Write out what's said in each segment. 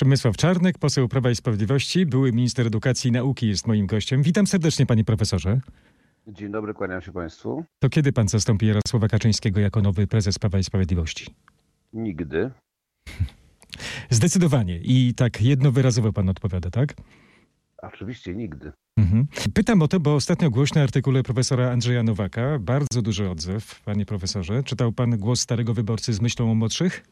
Przemysław Czarnek, poseł Prawa i Sprawiedliwości, były minister edukacji i nauki jest moim gościem. Witam serdecznie, panie profesorze. Dzień dobry, kłaniam się państwu. To kiedy pan zastąpi Jarosława Kaczyńskiego jako nowy prezes Prawa i Sprawiedliwości? Nigdy. Zdecydowanie. I tak jednowyrazowo pan odpowiada, tak? Oczywiście nigdy. Mhm. Pytam o to, bo ostatnio głośny artykuł profesora Andrzeja Nowaka, bardzo duży odzew, panie profesorze. Czytał pan głos starego wyborcy z myślą o młodszych?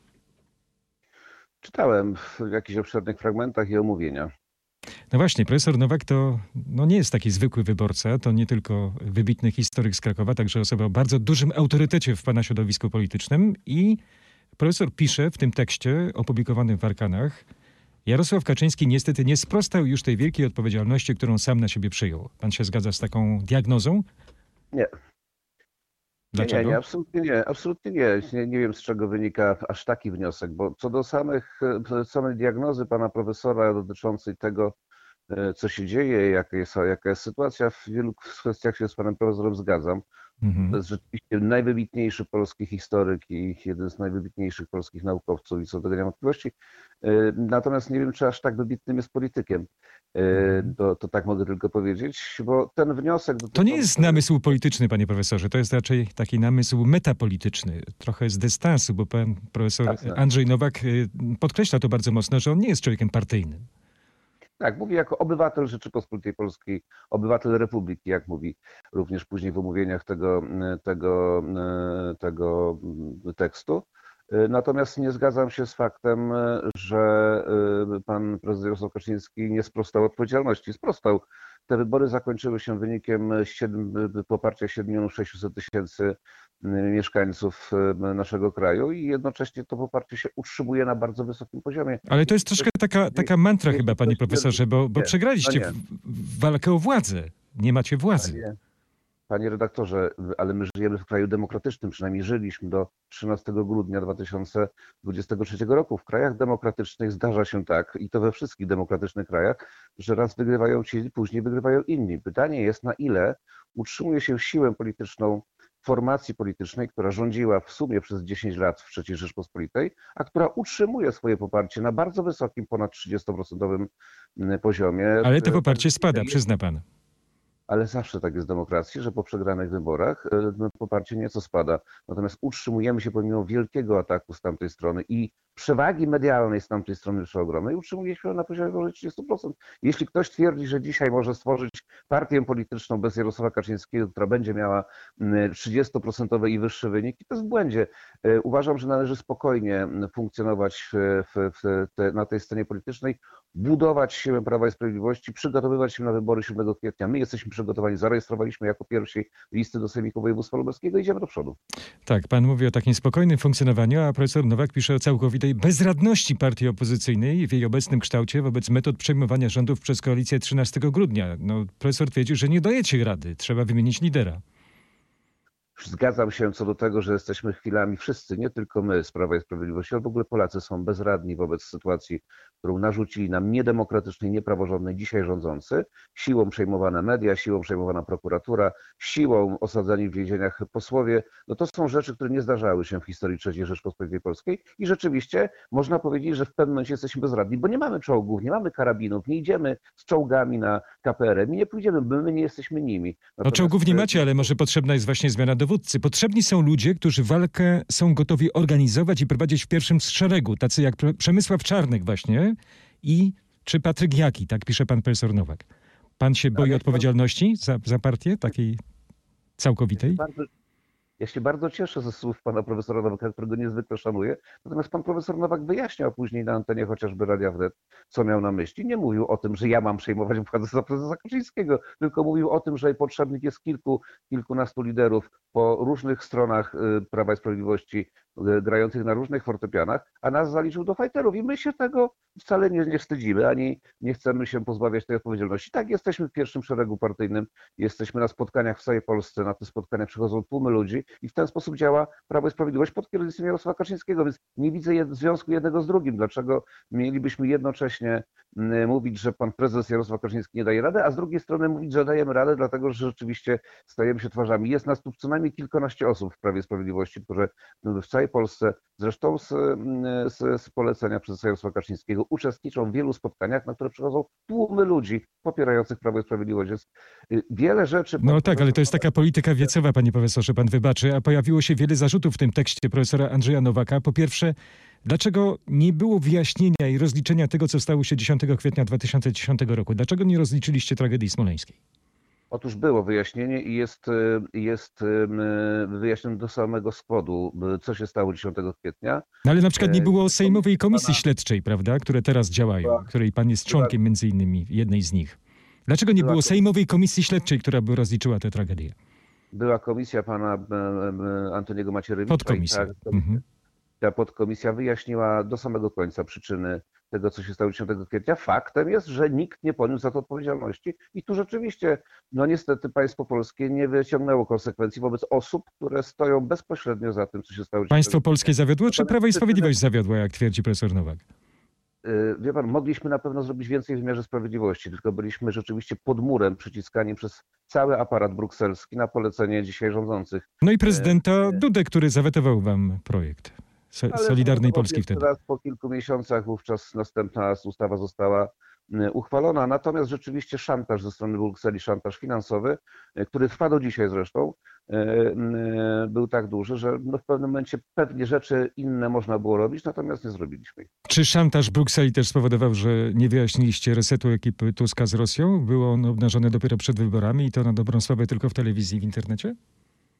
Czytałem w jakichś obszernych fragmentach i omówienia. No właśnie, profesor Nowak to no nie jest taki zwykły wyborca, to nie tylko wybitny historyk z Krakowa, także osoba o bardzo dużym autorytecie w pana środowisku politycznym i profesor pisze w tym tekście opublikowanym w Arkanach, Jarosław Kaczyński niestety nie sprostał już tej wielkiej odpowiedzialności, którą sam na siebie przyjął. Pan się zgadza z taką diagnozą? Nie. Dlaczego? Nie, nie, absolutnie nie. Absolutnie nie. nie. Nie wiem, z czego wynika aż taki wniosek, bo co do samych, samej diagnozy pana profesora dotyczącej tego, e, co się dzieje, jaka jest, jaka jest sytuacja, w wielu kwestiach się z panem profesorem zgadzam. Mhm. To jest rzeczywiście najwybitniejszy polski historyk i jeden z najwybitniejszych polskich naukowców i co do tego nie mam wątpliwości. E, Natomiast nie wiem, czy aż tak wybitnym jest politykiem. E, Mhm. To, to tak mogę tylko powiedzieć, bo ten wniosek... To nie jest namysł polityczny, panie profesorze, to jest raczej taki namysł metapolityczny, trochę z dystansu, bo pan profesor Jasne. Andrzej Nowak y, podkreśla to bardzo mocno, że on nie jest człowiekiem partyjnym. Tak, mówi jako obywatel Rzeczypospolitej Polskiej, obywatel Republiki, jak mówi również później w omówieniach tego, tego, tego tekstu. Natomiast nie zgadzam się z faktem, że pan prezydent Jarosław Kaczyński nie sprostał odpowiedzialności. Sprostał. Te wybory zakończyły się wynikiem 7, poparcia 7 600 tysięcy mieszkańców naszego kraju i jednocześnie to poparcie się utrzymuje na bardzo wysokim poziomie. Ale to jest troszkę taka, taka mantra nie- chyba, panie nie- profesorze, bo, bo przegraliście no nie. walkę o władzę. Nie macie władzy. Panie, redaktorze, ale my żyjemy w kraju demokratycznym, przynajmniej żyliśmy do 13 grudnia 2023 roku. W krajach demokratycznych zdarza się tak, i to we wszystkich demokratycznych krajach, że raz wygrywają ci, później wygrywają inni. Pytanie jest, na ile utrzymuje się siłę polityczną formacji politycznej, która rządziła w sumie przez 10 lat w III Rzeczpospolitej, a która utrzymuje swoje poparcie na bardzo wysokim, ponad 30% poziomie. Ale to poparcie spada, przyzna pan. Ale zawsze tak jest w demokracji, że po przegranych wyborach e, poparcie nieco spada. Natomiast utrzymujemy się pomimo wielkiego ataku z tamtej strony i przewagi medialnej z tamtej strony przeogromnej, utrzymuje się na poziomie powyżej 30%. Jeśli ktoś twierdzi, że dzisiaj może stworzyć partię polityczną bez Jarosława Kaczyńskiego, która będzie miała mm, 30% i wyższe wyniki, to jest w błędzie. E, Uważam, że należy spokojnie mm, funkcjonować w, w, w te, na tej scenie politycznej, budować siłę Prawa i Sprawiedliwości, przygotowywać się na wybory 7 kwietnia. My jesteśmy przygotowani, zarejestrowaliśmy jako pierwsi listy do Sejmiku Województwa Lubelskiego, idziemy do przodu. Tak, pan mówi o takim spokojnym funkcjonowaniu, a profesor Nowak pisze o całkowitej bezradności partii opozycyjnej w jej obecnym kształcie wobec metod przejmowania rządów przez koalicję 13 grudnia. No, profesor twierdzi, że nie dajecie rady, trzeba wymienić lidera. Zgadzam się co do tego, że jesteśmy chwilami wszyscy, nie tylko my z Prawa i Sprawiedliwości, ale w ogóle Polacy są bezradni wobec sytuacji, którą narzucili nam niedemokratycznej, niepraworządnej dzisiaj rządzący, siłą przejmowane media, siłą przejmowana prokuratura, siłą osadzani w więzieniach posłowie. No to są rzeczy, które nie zdarzały się w historii III Rzeczpospolitej Polskiej i rzeczywiście można powiedzieć, że w pewnym momencie jesteśmy bezradni, bo nie mamy czołgów, nie mamy karabinów, nie idziemy z czołgami na KPR, my nie pójdziemy, bo my nie jesteśmy nimi. No Natomiast- czołgów nie macie, ale może potrzebna jest właśnie zmiana dowódcy. Potrzebni są ludzie, którzy walkę są gotowi organizować i prowadzić w pierwszym szeregu, tacy jak Przemysław Czarnek właśnie i czy Patryk Jaki, tak pisze pan profesor Nowak. Pan się boi Ale- odpowiedzialności za, za partię takiej całkowitej? Ja się bardzo cieszę ze słów pana profesora Nowaka, którego niezwykle szanuję. Natomiast pan profesor Nowak wyjaśniał później na antenie chociażby Radia Wnet, co miał na myśli. Nie mówił o tym, że ja mam przejmować władzę za prezesa Kaczyńskiego, tylko mówił o tym, że potrzebnych jest kilku, kilkunastu liderów po różnych stronach y, Prawa i Sprawiedliwości, y, grających na różnych fortepianach, a nas zaliczył do fajterów i my się tego wcale nie, nie wstydzimy, ani nie chcemy się pozbawiać tej odpowiedzialności. Tak, jesteśmy w pierwszym szeregu partyjnym, jesteśmy na spotkaniach w całej Polsce, na te spotkania przychodzą tłumy ludzi i w ten sposób działa Prawo i Sprawiedliwość pod kierownictwem Jarosława Kaczyńskiego, więc nie widzę jed- związku jednego z drugim. Dlaczego mielibyśmy jednocześnie mówić, że pan prezes Jarosław Kaczyński nie daje rady, a z drugiej strony mówić, że dajemy radę, dlatego że rzeczywiście stajemy się twarzami. Jest nas tu co najmniej kilkanaście osób w Prawie Sprawiedliwości, które w całej Polsce, zresztą z, z, z polecenia prezesa Jarosława Kaczyńskiego, uczestniczą w wielu spotkaniach, na które przychodzą tłumy ludzi popierających Prawo i Sprawiedliwość. Jest y, wiele rzeczy... No tak, ale to jest taka polityka wiecowa, panie profesorze, pan wybaczy, a pojawiło się wiele zarzutów w tym tekście profesora Andrzeja Nowaka. Po pierwsze, Dlaczego nie było wyjaśnienia i rozliczenia tego, co stało się 10 kwietnia 2010 roku? Dlaczego nie rozliczyliście tragedii smoleńskiej? Otóż było wyjaśnienie i jest, y, jest y, wyjaśnione do samego spodu, y, co się stało 10 kwietnia. No ale na przykład nie było Sejmowej Komisji Śledczej, prawda, które teraz działają, której pan jest członkiem między innymi, jednej z nich. Dlaczego nie było Sejmowej Komisji Śledczej, która by rozliczyła tę tragedię? Była komisja pana Antoniego Macierewicza. Podkomisja. Tak, mhm ta podkomisja wyjaśniła do samego końca przyczyny tego, co się stało 10 kwietnia. Faktem jest, że nikt nie poniósł za to odpowiedzialności i tu rzeczywiście, no niestety państwo polskie nie wyciągnęło konsekwencji wobec osób, które stoją bezpośrednio za tym, co się stało. Państwo polskie zawiodło, czy Prawo i Sprawiedliwość zawiodła, jak twierdzi profesor Nowak? Y, wie pan, mogliśmy na pewno zrobić więcej w wymiarze sprawiedliwości, tylko byliśmy rzeczywiście pod murem przyciskani przez cały aparat brukselski na polecenie dzisiaj rządzących. No i prezydenta y, Dudę, który zawetował wam projekt. Solidarnej Polski wtedy. Teraz po kilku miesiącach wówczas następna ustawa została y, uchwalona. Natomiast rzeczywiście szantaż ze strony Brukseli, szantaż finansowy, y, który trwa do dzisiaj zresztą, y, był tak duży, że no w pewnym momencie pewnie rzeczy inne można było robić, natomiast nie zrobiliśmy ich. Czy szantaż Brukseli też spowodował, że nie wyjaśniliście resetu ekipy Tuska z Rosją? Było on obnażone dopiero przed wyborami i to na dobrą sprawę tylko w telewizji i w internecie?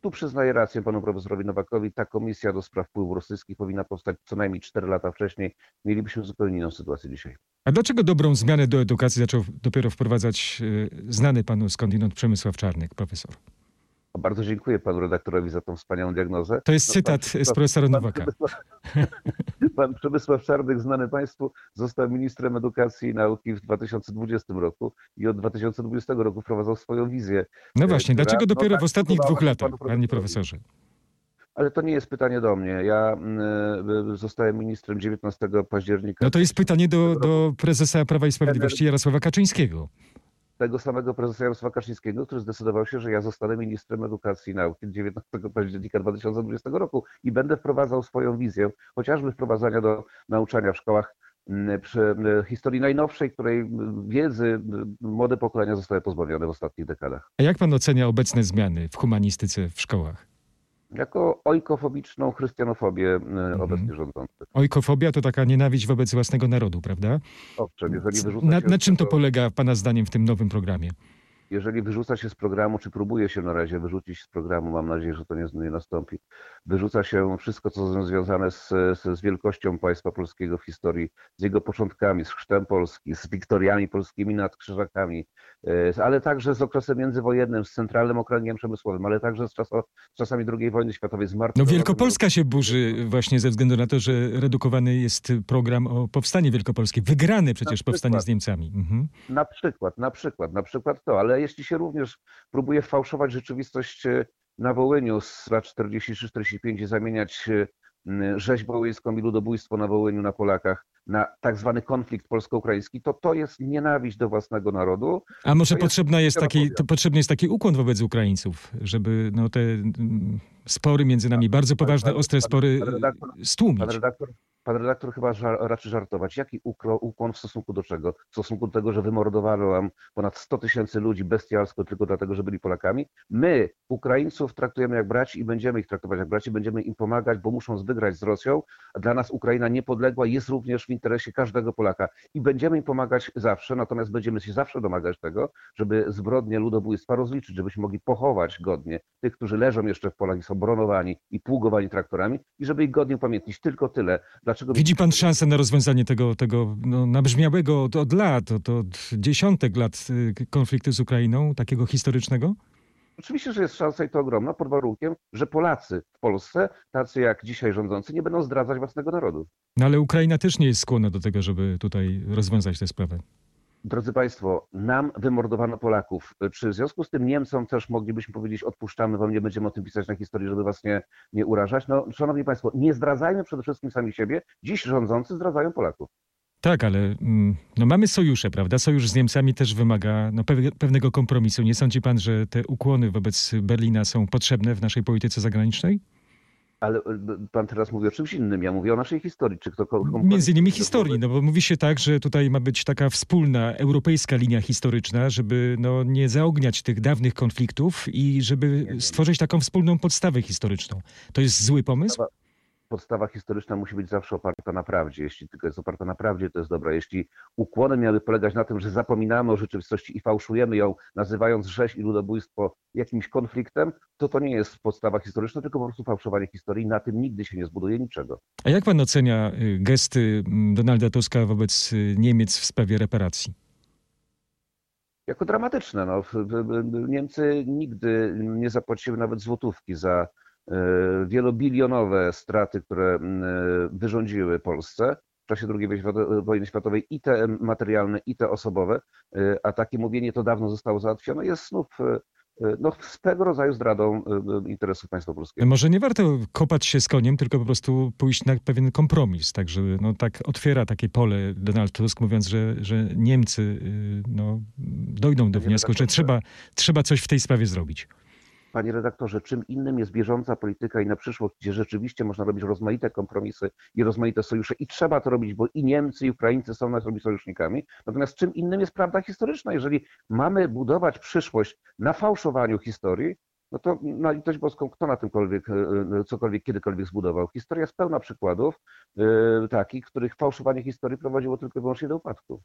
Tu przyznaję rację panu profesorowi Nowakowi. Ta komisja do spraw wpływów rosyjskich powinna powstać co najmniej 4 lata wcześniej. Mielibyśmy zupełnie inną sytuację dzisiaj. A dlaczego dobrą zmianę do edukacji zaczął dopiero wprowadzać e, znany panu skądinąd Przemysław Czarnek, profesor? Bardzo dziękuję panu redaktorowi za tą wspaniałą diagnozę. To jest no, cytat z profesora Nowaka. Pan Przemysław Czarnek, znany Państwu, został ministrem edukacji i nauki w 2020 roku i od 2020 roku wprowadzał swoją wizję. No właśnie, która, dlaczego dopiero no, w ostatnich dwóch latach, panie profesorze? Ale to nie jest pytanie do mnie. Ja y, zostałem ministrem 19 października. No to jest pytanie do, do prezesa Prawa i Sprawiedliwości Jarosława Kaczyńskiego tego samego prezesa Jarosława Kaczyńskiego, który zdecydował się, że ja zostanę ministrem edukacji i nauki 19 października 2020 roku i będę wprowadzał swoją wizję, chociażby wprowadzania do nauczania w szkołach mm, przy mm, historii najnowszej, której wiedzy mm, młode pokolenia zostały pozbawione w ostatnich dekadach. A jak pan ocenia obecne zmiany w humanistyce w szkołach? Jako ojkofobiczną chrystianofobię mhm. obecnie rządzących. Ojkofobia to taka nienawiść wobec własnego narodu, prawda? Owszem, jeżeli wyrzuca na, na czym to polega Pana zdaniem w tym nowym programie? Jeżeli wyrzuca się z programu, czy próbuje się na razie wyrzucić z programu, mam nadzieję, że to nie, nie nastąpi, wyrzuca się wszystko, co związane z, z, wielkością państwa polskiego w historii, z jego początkami, z chrztem Polski, z wiktoriami polskimi nad krzyżakami, e, ale także z okresem międzywojennym, z centralnym okręgiem przemysłowym, ale także z, czaso, z czasami II wojny światowej, z No Wielkopolska się burzy właśnie ze względu na to, że redukowany jest program o powstanie wielkopolskie, wygrane przecież powstanie z Niemcami. Mhm. Na przykład, na przykład, na przykład to, ale jeśli się również próbuje fałszować rzeczywistość e, na Wołyniu z lat 43-45 zamieniać e, rzeź wołyńską i ludobójstwo na Wołyniu na Polakach na tak zwany konflikt polsko-ukraiński, to to jest nienawiść do własnego narodu. A może potrzebna jest, jest taki, potrzebny jest taki ukłon wobec Ukraińców, żeby no, te spory między nami, bardzo poważne, ostre spory stłumić. Pan redaktor, Pan redaktor chyba żar, raczy żartować. Jaki ukłon w stosunku do czego? W stosunku do tego, że wymordowano nam ponad 100 tysięcy ludzi bestialsko tylko dlatego, że byli Polakami? My, Ukraińców, traktujemy jak braci i będziemy ich traktować jak braci, będziemy im pomagać, bo muszą wygrać z Rosją, a dla nas Ukraina niepodległa jest również w interesie każdego Polaka i będziemy im pomagać zawsze, natomiast będziemy się zawsze domagać tego, żeby zbrodnie ludobójstwa rozliczyć, żebyśmy mogli pochować godnie tych, którzy leżą jeszcze w polach i są bronowani i pługowani traktorami i żeby ich godnie upamiętnić. Tylko tyle. Dlaczego... Widzi pan szansę na rozwiązanie tego, tego no, nabrzmiałego od, od lat, od, od dziesiątek lat y, konfliktu z Ukrainą, takiego historycznego? Oczywiście, że jest szansa i to ogromna, pod warunkiem, że Polacy w Polsce, tacy jak dzisiaj rządzący, nie będą zdradzać własnego narodu. No ale Ukraina też nie jest skłonna do tego, żeby tutaj rozwiązać tę sprawę. Drodzy Państwo, nam wymordowano Polaków. Czy w związku z tym Niemcom też moglibyśmy powiedzieć, odpuszczamy Wam, nie będziemy o tym pisać na historii, żeby Was nie, nie urażać? No, Szanowni Państwo, nie zdradzajmy przede wszystkim sami siebie. Dziś rządzący zdradzają Polaków. Tak, ale mm, no mamy sojusze, prawda? Sojusz z Niemcami też wymaga no, pewnego kompromisu. Nie sądzi pan, że te ukłony wobec Berlina są potrzebne w naszej polityce zagranicznej? Ale e, pan teraz mówi o czymś innym. Ja mówię o naszej historii. Czy ktokolwiek... Między innymi historii, no bo mówi się tak, że tutaj ma być taka wspólna europejska linia historyczna, żeby no, nie zaogniać tych dawnych konfliktów i żeby stworzyć taką wspólną podstawę historyczną. To jest zły pomysł? Podstawa historyczna musi być zawsze oparta na prawdzie. Jeśli tylko jest oparta na prawdzie, to jest dobra. Jeśli ukłony miały polegać na tym, że zapominamy o rzeczywistości i fałszujemy ją, nazywając rzeź i ludobójstwo jakimś konfliktem, to to nie jest podstawa historyczna, tylko po prostu fałszowanie historii. Na tym nigdy się nie zbuduje niczego. A jak pan ocenia y, gesty mm, Donalda Tuska wobec y, Niemiec w sprawie reparacji? Jako dramatyczne. No. Niemcy nigdy nie zapłaciły nawet złotówki za wielobilionowe straty, które e, wyrządziły Polsce w czasie II wojny światowej i te materialne, i te osobowe, e, a takie mówienie to dawno zostało załatwione, jest znów no, swego rodzaju zdradą interesów państwa polskiego. Może nie warto kopać się z koniem, tylko po prostu pójść na pewien kompromis. Także no, tak otwiera takie pole Donald Tusk, mówiąc, że, że Niemcy no, dojdą do wniosku, że trzeba, trzeba coś w tej sprawie zrobić. Panie redaktorze, czym innym jest bieżąca polityka i na przyszłość, gdzie rzeczywiście można robić rozmaite kompromisy i rozmaite sojusze i trzeba to robić, bo i Niemcy, i Ukraińcy są naszymi sojusznikami. Natomiast czym innym jest prawda historyczna. Jeżeli mamy budować przyszłość na fałszowaniu historii, no to na litość boską, kto na tymkolwiek, e, e, cokolwiek, kiedykolwiek zbudował? Historia jest pełna przykładów yy, takich, których fałszowanie historii prowadziło tylko i wyłącznie do upadku.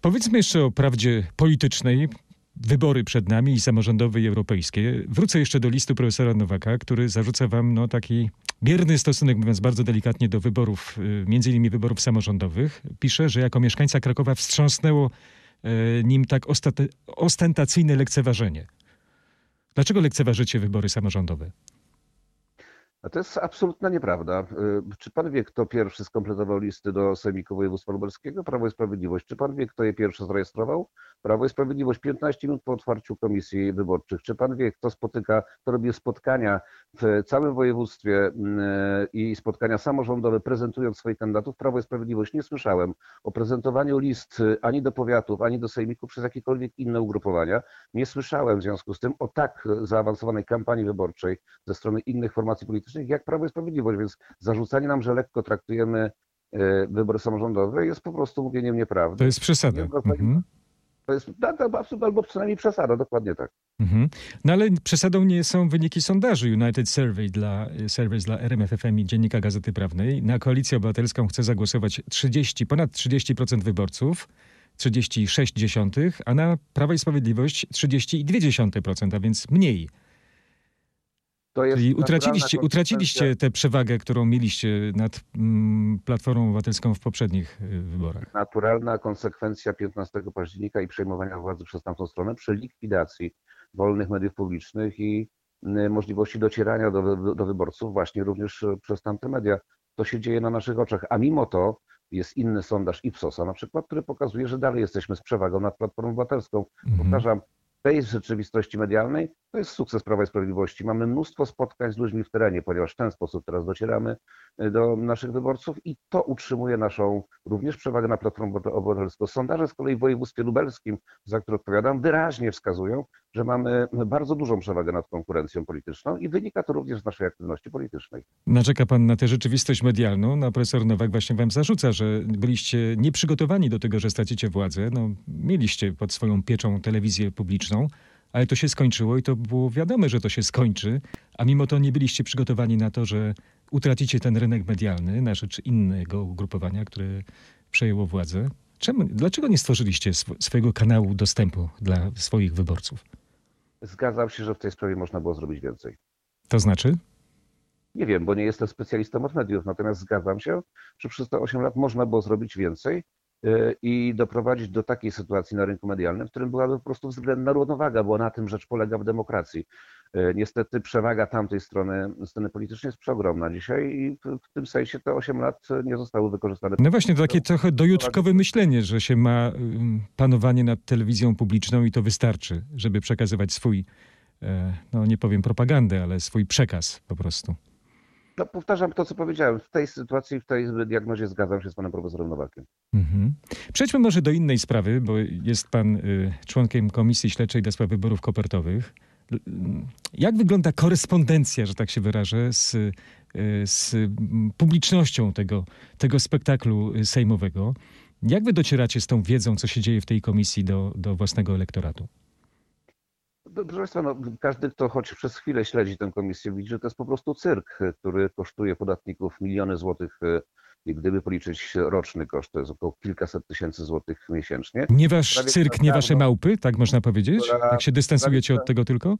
Powiedzmy jeszcze o prawdzie politycznej wybory przed nami i samorządowe i europejskie. Wrócę jeszcze do listu profesora Nowaka, który zarzuca wam no, taki bierny stosunek, mówiąc bardzo delikatnie, do wyborów, y, między innymi wyborów samorządowych. Pisze, że jako mieszkańca Krakowa wstrząsnęło e, nim tak ostentacyjne lekceważenie. Dlaczego lekceważycie wybory samorządowe? To jest absolutna nieprawda. Y, czy pan wie, kto pierwszy skompletował listy do Sejmiku Województwa Lubelskiego? Prawo i Sprawiedliwość. Czy pan wie, kto je pierwszy zarejestrował? Prawo i Sprawiedliwość 15 minut po otwarciu komisji wyborczych. Czy pan wie, kto spotyka, kto robi spotkania w całym województwie y, i spotkania samorządowe, prezentując swoich kandydatów? Prawo i Sprawiedliwość. Nie słyszałem o prezentowaniu list y, ani do powiatów, ani do Sejmiku przez jakiekolwiek inne ugrupowania. Nie słyszałem w związku z tym o tak zaawansowanej kampanii wyborczej ze strony innych formacji politycznych, jak Prawo i Sprawiedliwość, więc zarzucanie nam, że lekko traktujemy e, wybory samorządowe jest po prostu mówieniem nieprawdy. To jest przesada. Mhm. To jest albo przynajmniej przesada, dokładnie tak. Mhm. No ale przesadą nie są wyniki sondażu United Survey dla, Surveys dla RMFFM i Dziennika Gazety Prawnej. Na Koalicję Obywatelską chce zagłosować 30, ponad 30% wyborców. 36,6, a na Prawo i Sprawiedliwość 30,2%, a więc mniej. Czyli utraciliście, utraciliście tę przewagę, którą mieliście nad mm, Platformą Obywatelską w poprzednich y, wyborach. Naturalna konsekwencja 15 października i przejmowania władzy przez tamtą stronę przy likwidacji wolnych mediów publicznych i y, możliwości docierania do, do wyborców właśnie również przez tamte media. To się dzieje na naszych oczach, a mimo to jest inny sondaż Ipsosa na przykład, który pokazuje, że dalej jesteśmy z przewagą nad Platformą Obywatelską. Mhm. Powtarzam, tej rzeczywistości medialnej, to jest sukces Prawa i Sprawiedliwości. Mamy mnóstwo spotkań z ludźmi w terenie, ponieważ w ten sposób teraz docieramy y, do naszych wyborców i to utrzymuje naszą również przewagę na Platformę Obywatelską. Sondaże z kolei w województwie lubelskim, za które odpowiadam, wyraźnie wskazują, że mamy bardzo dużą przewagę nad konkurencją polityczną i wynika to również z naszej aktywności politycznej. Narzeka pan na tę rzeczywistość medialną. No, profesor Nowak właśnie wam zarzuca, że byliście nieprzygotowani do tego, że stracicie władzę. No, mieliście pod swoją pieczą telewizję publiczną, ale to się skończyło i to było wiadome, że to się skończy, a mimo to nie byliście przygotowani na to, że utracicie ten rynek medialny na rzecz innego ugrupowania, które przejęło władzę. Czemu, dlaczego nie stworzyliście sw swojego kanału dostępu dla swoich wyborców? Zgadzam się, że w tej sprawie można było zrobić więcej. To znaczy? Nie wiem, bo nie jestem specjalistą od mediów, natomiast zgadzam się, że przez te 8 lat można było zrobić więcej e, i doprowadzić do takiej sytuacji na rynku medialnym, w którym byłaby po prostu względna równowaga, bo na tym rzecz polega w demokracji. E, niestety przewaga tamtej strony sceny politycznej jest przeogromna dzisiaj i w tym sensie te 8 lat nie zostały wykorzystane. No właśnie, to takie trochę dojutrkowe myślenie, że się ma panowanie nad telewizją publiczną i to wystarczy, żeby przekazywać swój, e, no nie powiem propagandę, ale swój przekaz po prostu. No, powtarzam to, co powiedziałem. W tej sytuacji, w tej diagnozie zgadzam się z panem profesorem Nowakiem. Mhm. Przejdźmy może do innej sprawy, bo jest pan y, członkiem Komisji Śledczej do spraw wyborów kopertowych. Jak wygląda korespondencja, że tak się wyrażę, z, y, z publicznością tego, tego spektaklu y, sejmowego? Jak wy docieracie z tą wiedzą, co się dzieje w tej komisji do, do własnego elektoratu? No, Proszę Państwa, no, każdy, kto choć przez chwilę śledzi tę komisję, widzi, że to jest po prostu cyrk, który kosztuje podatników miliony złotych. I gdyby policzyć roczny koszt, to jest około kilkaset tysięcy złotych miesięcznie. Nie wasz Prawie cyrk, nie wasze małpy, tak można powiedzieć? Która- Tak się dystansujecie prawie od tego tylko?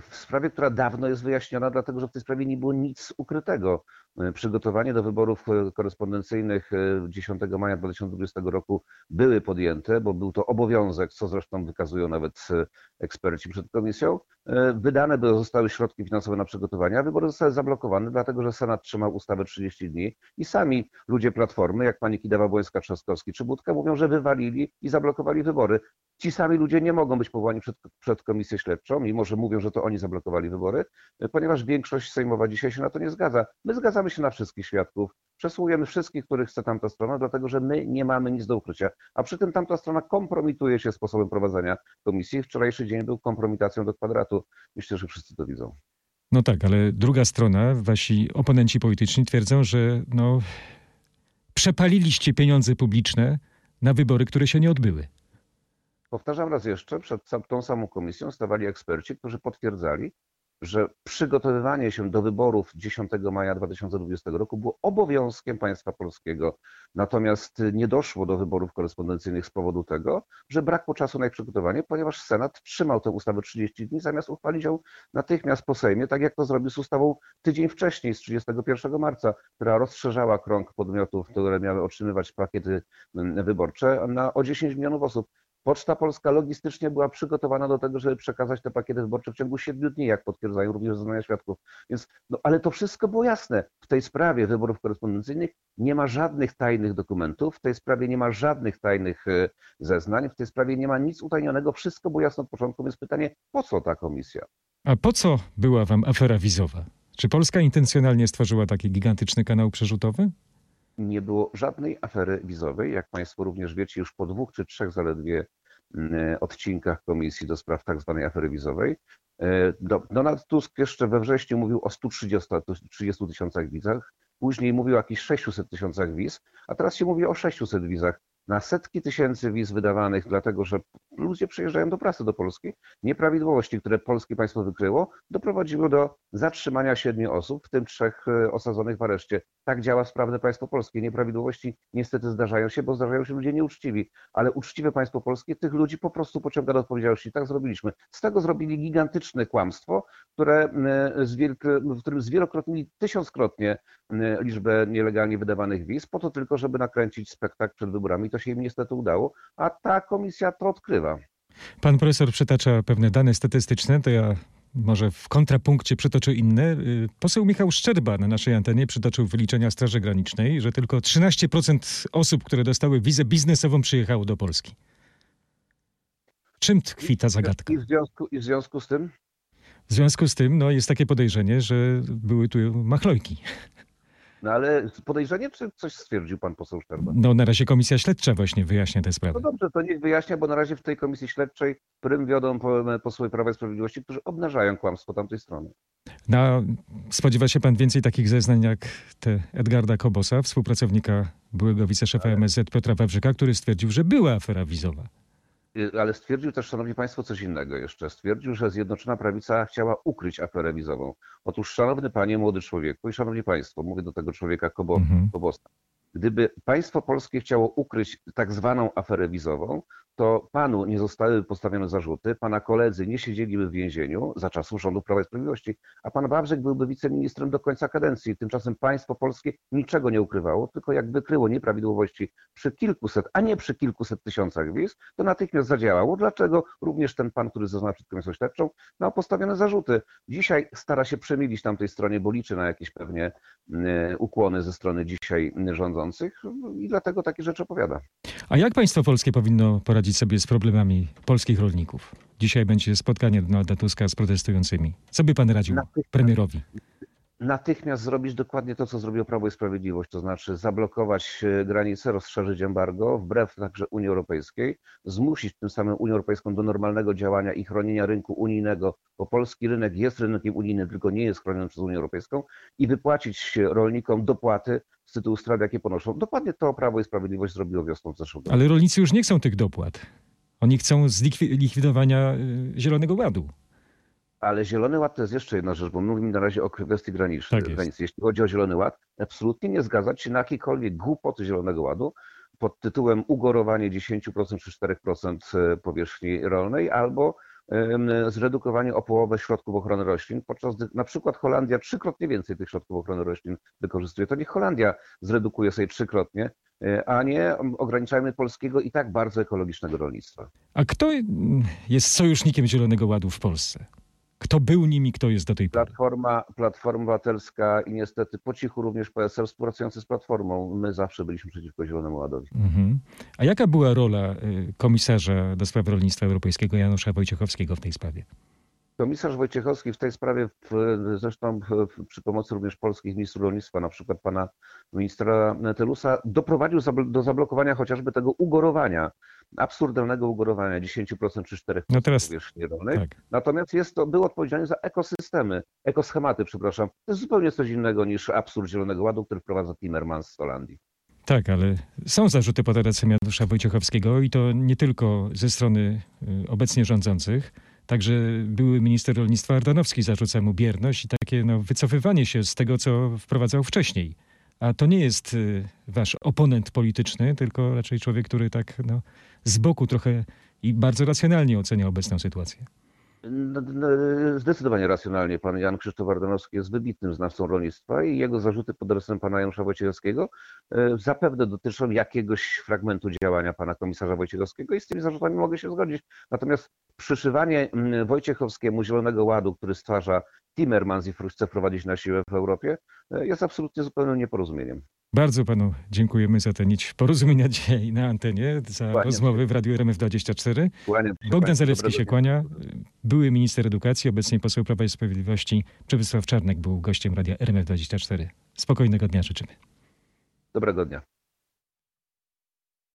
w sprawie, która dawno jest wyjaśniona, dlatego że w tej sprawie nie było nic ukrytego. E, Przygotowanie do wyborów e, korespondencyjnych e, 10 maja 2020 roku były podjęte, bo był to obowiązek, co zresztą wykazują nawet e, eksperci przed komisją. E, Wydane były, zostały środki finansowe na przygotowanie, a wybory zostały zablokowane, dlatego że Senat trzymał ustawę 30 dni i sami ludzie Platformy, jak pani Kidawa Błońska-Trzaskowski czy Budka, mówią, że wywalili i zablokowali wybory. Ci sami ludzie nie mogą być powołani przed, przed komisję śledczą, mimo że mówią, że to oni zablokowali wybory, e, ponieważ większość sejmowa dzisiaj się na to nie zgadza. My zgadzamy się na wszystkich świadków, przesłujemy wszystkich, których chce tamta strona, dlatego że my nie mamy nic do ukrycia. A przy tym tamta strona kompromituje się sposobem prowadzenia komisji. Wczorajszy dzień był kompromitacją do kwadratu. Myślę, że wszyscy to widzą. No tak, ale druga strona, wasi oponenci polityczni twierdzą, że no, przepaliliście pieniądze publiczne na wybory, które się nie odbyły. Powtarzam raz jeszcze, przed tą samą komisją stawali eksperci, którzy potwierdzali, że przygotowywanie się do wyborów 10 maja 2020 roku było obowiązkiem państwa polskiego. Natomiast nie doszło do wyborów korespondencyjnych z powodu tego, że brakło czasu na ich przygotowanie, ponieważ Senat trzymał tę ustawę 30 dni, zamiast uchwalić ją natychmiast po Sejmie, tak jak to zrobił z ustawą tydzień wcześniej, z 31 marca, która rozszerzała krąg podmiotów, które miały otrzymywać pakiety mm, wyborcze na o 10 milionów osób. Poczta Polska logistycznie była przygotowana do tego, żeby przekazać te pakiety wyborcze w ciągu 7 dni, jak potwierdzają również zeznania świadków. Więc, no, ale to wszystko było jasne. W tej sprawie wyborów korespondencyjnych nie ma żadnych tajnych dokumentów, w tej sprawie nie ma żadnych tajnych e, zeznań, w tej sprawie nie ma nic utajnionego. Wszystko było jasne od początku, więc pytanie, po co ta komisja? A po co była wam afera wizowa? Czy Polska intencjonalnie stworzyła taki gigantyczny kanał przerzutowy? nie było żadnej afery wizowej. Jak Państwo również wiecie, już po dwóch czy trzech zaledwie odcinkach Komisji do spraw tak zwanej afery wizowej. e, Do- Donald Tusk jeszcze we wrześniu mówił o 130 30 tysiącach wizach, później mówił o jakichś 600 tysiącach wiz, a teraz się mówi o 600 wizach. Na setki tysięcy wiz wydawanych, dlatego że ludzie przyjeżdżają do pracy do Polski. Nieprawidłowości, które polskie państwo wykryło, doprowadziły do zatrzymania siedmiu osób, w tym trzech e, osadzonych w areszcie. Tak działa sprawne państwo polskie. Nieprawidłowości niestety zdarzają się, bo zdarzają się ludzie nieuczciwi, ale uczciwe państwo polskie tych ludzi po prostu pociąga do odpowiedzialności. Tak zrobiliśmy. Z tego zrobili gigantyczne kłamstwo, które, e, w którym zwielokrotnili tysiąckrotnie e, liczbę nielegalnie wydawanych wiz, po to tylko, żeby nakręcić spektakl przed wyborami. To się im niestety udało, a ta komisja to odkrywa. Pan profesor przytacza pewne dane statystyczne, to ja może w kontrapunkcie przytoczę inne. Y, Poseł Michał Szczerba na naszej antenie przytoczył wyliczenia Straży Granicznej, że tylko 13% osób, które dostały wizę biznesową, przyjechało do Polski. Czym tkwi ta zagadka? I w związku, i w związku z tym W związku z tym no, jest takie podejrzenie, że były tu machlojki. No ale podejrzenie, czy coś stwierdził pan poseł Szczerba? No na razie komisja śledcza właśnie wyjaśnia tę sprawę. No dobrze, to niech wyjaśnia, bo na razie w tej komisji śledczej prym wiodą po- posłowie Prawa i Sprawiedliwości, którzy obnażają kłamstwo tamtej strony. No, spodziewa się pan więcej takich zeznań jak te Edgarda Kobosa, współpracownika byłego wiceszefa MSZ Piotra Wawrzyka, który stwierdził, że była afera wizowa. Y, Ale stwierdził też, szanowni państwo, coś innego jeszcze. Stwierdził, że Zjednoczona Prawica chciała ukryć aferę wizową. Otóż, szanowny panie, młody człowieku i szanowni państwo, mówię do tego człowieka Kobo, Mhm. Gdyby państwo polskie chciało ukryć tak zwaną aferę wizową, to panu nie zostały postawione zarzuty, pana koledzy nie siedzieliby w więzieniu za czasów rządu Prawa i Sprawiedliwości, a pan Wawrzyk byłby wiceministrem do końca kadencji. Tymczasem państwo polskie niczego nie ukrywało, tylko jak wykryło nieprawidłowości przy kilkuset, a nie przy kilkuset tysiącach wiz, to natychmiast zadziałało. Dlaczego również ten pan, który zeznał przed śledczą, miał postawione zarzuty. Dzisiaj stara się przemilić tamtej stronie, bo liczy na jakieś pewnie y, ukłony ze strony dzisiaj rządzących i dlatego takie rzeczy opowiada. A jak państwo polskie powinno poradzić sobie z problemami polskich rolników? Dzisiaj będzie spotkanie Donalda Tuska z protestującymi. Co by pan radził premierowi? Natychmiast zrobić dokładnie to, co zrobiło Prawo i Sprawiedliwość, to znaczy zablokować e, granice, rozszerzyć embargo, wbrew także Unii Europejskiej, zmusić tym samym Unię Europejską do normalnego działania i chronienia rynku unijnego, bo polski rynek jest rynkiem unijnym, tylko nie jest chroniony przez Unię Europejską i wypłacić rolnikom dopłaty z tytułu strat, jakie ponoszą. Dokładnie to Prawo i Sprawiedliwość zrobiło wiosną zeszłego roku. Ale rolnicy już nie chcą tych dopłat. Oni chcą zlikwidowania y, Zielonego Ładu. Ale Zielony Ład to jest jeszcze jedna rzecz, bo mówimy na razie o kwestii granicznej. Tak. Jeśli chodzi o Zielony Ład, absolutnie nie zgadzać się na jakiekolwiek głupoty Zielonego Ładu pod tytułem ugorowanie 10% czy 4% e, powierzchni rolnej albo zredukowanie o połowę środków ochrony roślin, podczas gdy na przykład Holandia trzykrotnie więcej tych środków ochrony roślin wykorzystuje. To niech Holandia zredukuje sobie trzykrotnie, e, a nie ograniczajmy polskiego i tak bardzo ekologicznego rolnictwa. A kto jest sojusznikiem Zielonego Ładu w Polsce? Kto był nimi, kto jest do tej pory? Platforma, Platforma Obywatelska i niestety po cichu również PSL współpracujący z Platformą. My zawsze byliśmy przeciwko Zielonemu Ładowi. Mhm. A jaka była rola y, komisarza do spraw rolnictwa europejskiego Janusza Wojciechowskiego w tej sprawie? Komisarz Wojciechowski w tej sprawie, zresztą przy pomocy również polskich ministrów rolnictwa, na przykład pana ministra Telusa, doprowadził do zablokowania chociażby tego ugorowania, absurdalnego ugorowania 10% czy 4% no teraz, powierzchni rolnej. Tak. Natomiast jest to, był odpowiedzialny za ekosystemy, ekoschematy, przepraszam. To jest zupełnie coś innego niż absurd Zielonego Ładu, który wprowadza Timmermans z Holandii. Tak, ale są zarzuty pod adresem Janusza Wojciechowskiego i to nie tylko ze strony y, obecnie rządzących, Także były minister rolnictwa Ardanowski zarzuca mu bierność i takie no, wycofywanie się z tego, co wprowadzał wcześniej. A to nie jest y, wasz oponent polityczny, tylko raczej człowiek, który tak no, z boku trochę i bardzo racjonalnie ocenia obecną sytuację. Zdecydowanie racjonalnie. Pan Jan Krzysztof Ardanowski jest wybitnym znawcą rolnictwa i jego zarzuty pod adresem pana Janusza Wojciechowskiego e, zapewne dotyczą jakiegoś fragmentu działania pana komisarza Wojciechowskiego i z tymi zarzutami mogę się zgodzić. Natomiast przyszywanie Wojciechowskiemu Zielonego Ładu, który stwarza Timmermans i chce wprowadzić na siłę w Europie, e, jest absolutnie zupełnym nieporozumieniem. Bardzo panu dziękujemy za tę nić porozumienia dzisiaj na antenie, za Kłaniam rozmowy w Radiu RMF24. Kłaniam się, Bogdan Zalewski się kłania, były minister edukacji, obecnie poseł Prawa i Sprawiedliwości. Przemysław Czarnek był gościem Radia RMF24. Spokojnego dnia życzymy. Dobrego dnia.